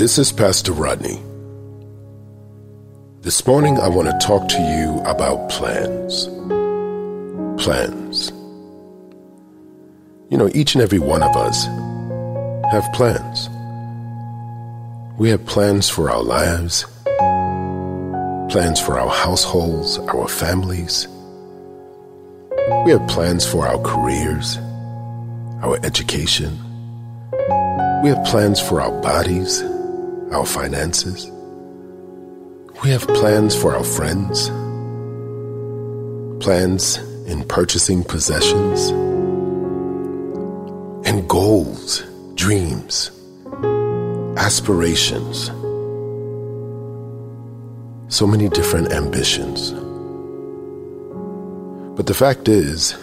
This is Pastor Rodney. This morning I want to talk to you about plans. Plans. You know, each and every one of us have plans. We have plans for our lives, plans for our households, our families. We have plans for our careers, our education. We have plans for our bodies, our finances. We have plans for our friends, plans in purchasing possessions, and goals, dreams, aspirations. So many different ambitions. But the fact is,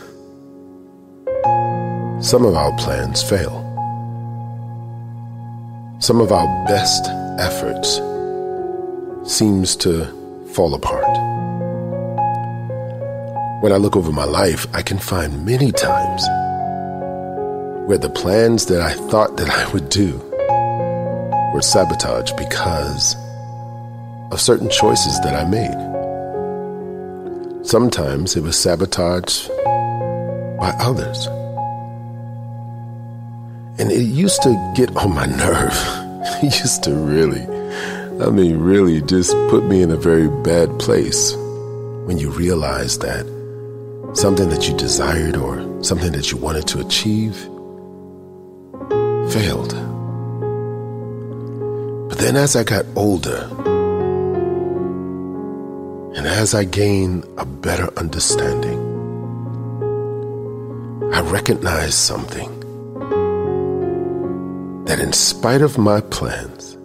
some of our plans fail. Some of our best efforts seems to fall apart. When I look over my life, I can find many times where the plans that I thought that I would do were sabotaged because of certain choices that I made. Sometimes it was sabotaged by others. And it used to get on my nerve. it used to really, I mean, really just put me in a very bad place when you realize that something that you desired or something that you wanted to achieve failed. But then as I got older, and as I gained a better understanding, I recognized something that in spite of my plans,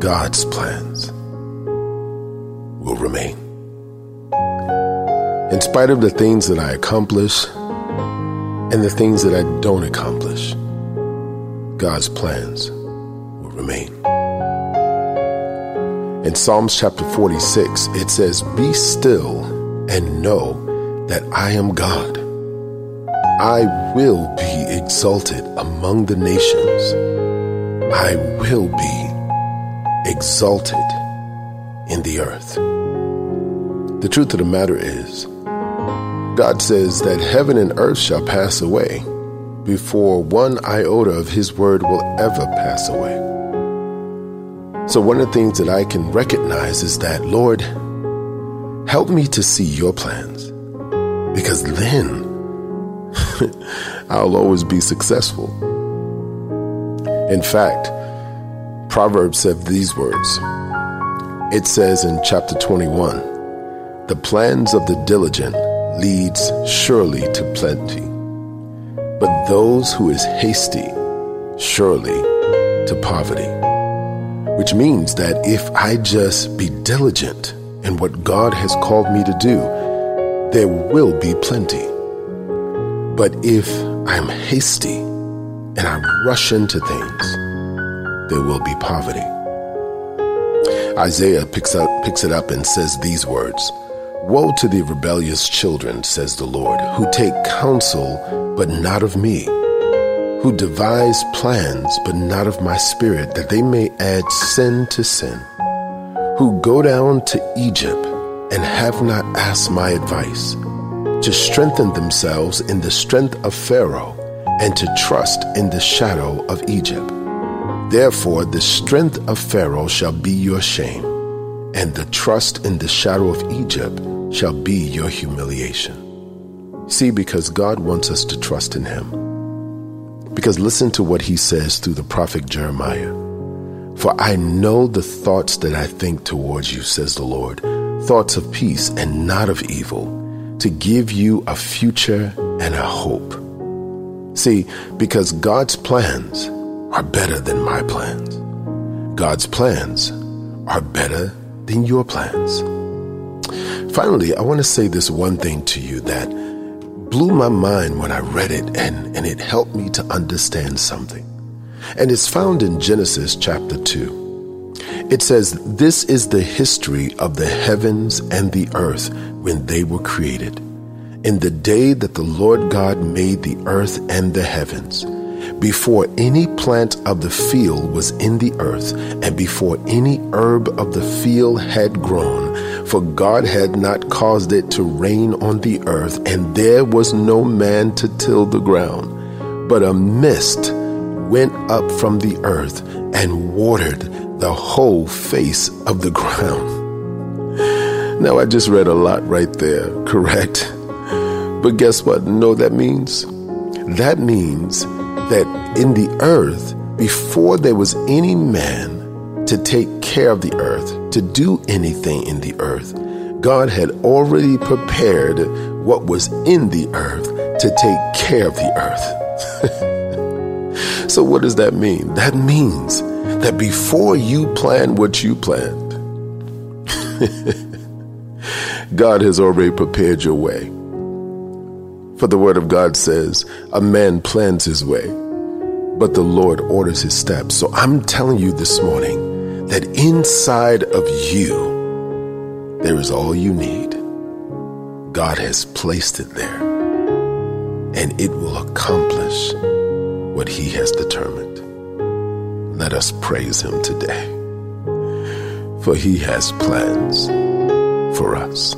God's plans will remain. In spite of the things that I accomplish and the things that I don't accomplish, God's plans will remain. In Psalms chapter 46, it says, Be still and know that I am God. I will be exalted among the nations. I will be exalted in the earth. The truth of the matter is, God says that heaven and earth shall pass away before one iota of His word will ever pass away. So, one of the things that I can recognize is that, Lord, help me to see your plans because then I'll always be successful. In fact, Proverbs said these words. It says in chapter 21, the plans of the diligent leads surely to plenty, but those who is hasty surely to poverty. Which means that if I just be diligent in what God has called me to do, there will be plenty. But if I'm hasty and I rush into things, there will be poverty. Isaiah picks up picks it up and says these words: Woe to the rebellious children, says the Lord, who take counsel but not of me, who devise plans but not of my spirit, that they may add sin to sin, who go down to Egypt and have not asked my advice to strengthen themselves in the strength of Pharaoh and to trust in the shadow of Egypt. Therefore, the strength of Pharaoh shall be your shame, and the trust in the shadow of Egypt shall be your humiliation. See, because God wants us to trust in Him. Because listen to what He says through the prophet Jeremiah. For I know the thoughts that I think towards you, says the Lord, thoughts of peace and not of evil to give you a future and a hope. See, because God's plans are better than my plans. God's plans are better than your plans. Finally, I want to say this one thing to you that blew my mind when I read it and, and it helped me to understand something. And it's found in Genesis chapter 2. It says, This is the history of the heavens and the earth when they were created. In the day that the Lord God made the earth and the heavens, before any plant of the field was in the earth, and before any herb of the field had grown, for God had not caused it to rain on the earth, and there was no man to till the ground. But a mist went up from the earth and watered the whole face of the ground. Now, I just read a lot right there, correct? But guess what? No, that means? That means that in the earth, before there was any man to take care of the earth, to do anything in the earth, God had already prepared what was in the earth to take care of the earth. so, what does that mean? That means that before you plan what you planned, God has already prepared your way. For the word of God says, a man plans his way, but the Lord orders his steps. So I'm telling you this morning that inside of you, there is all you need. God has placed it there, and it will accomplish what he has determined. Let us praise him today, for he has plans for us.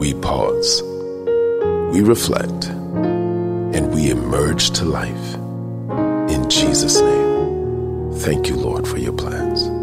We pause we reflect, and we emerge to life. In Jesus' name, thank you, Lord, for your plans.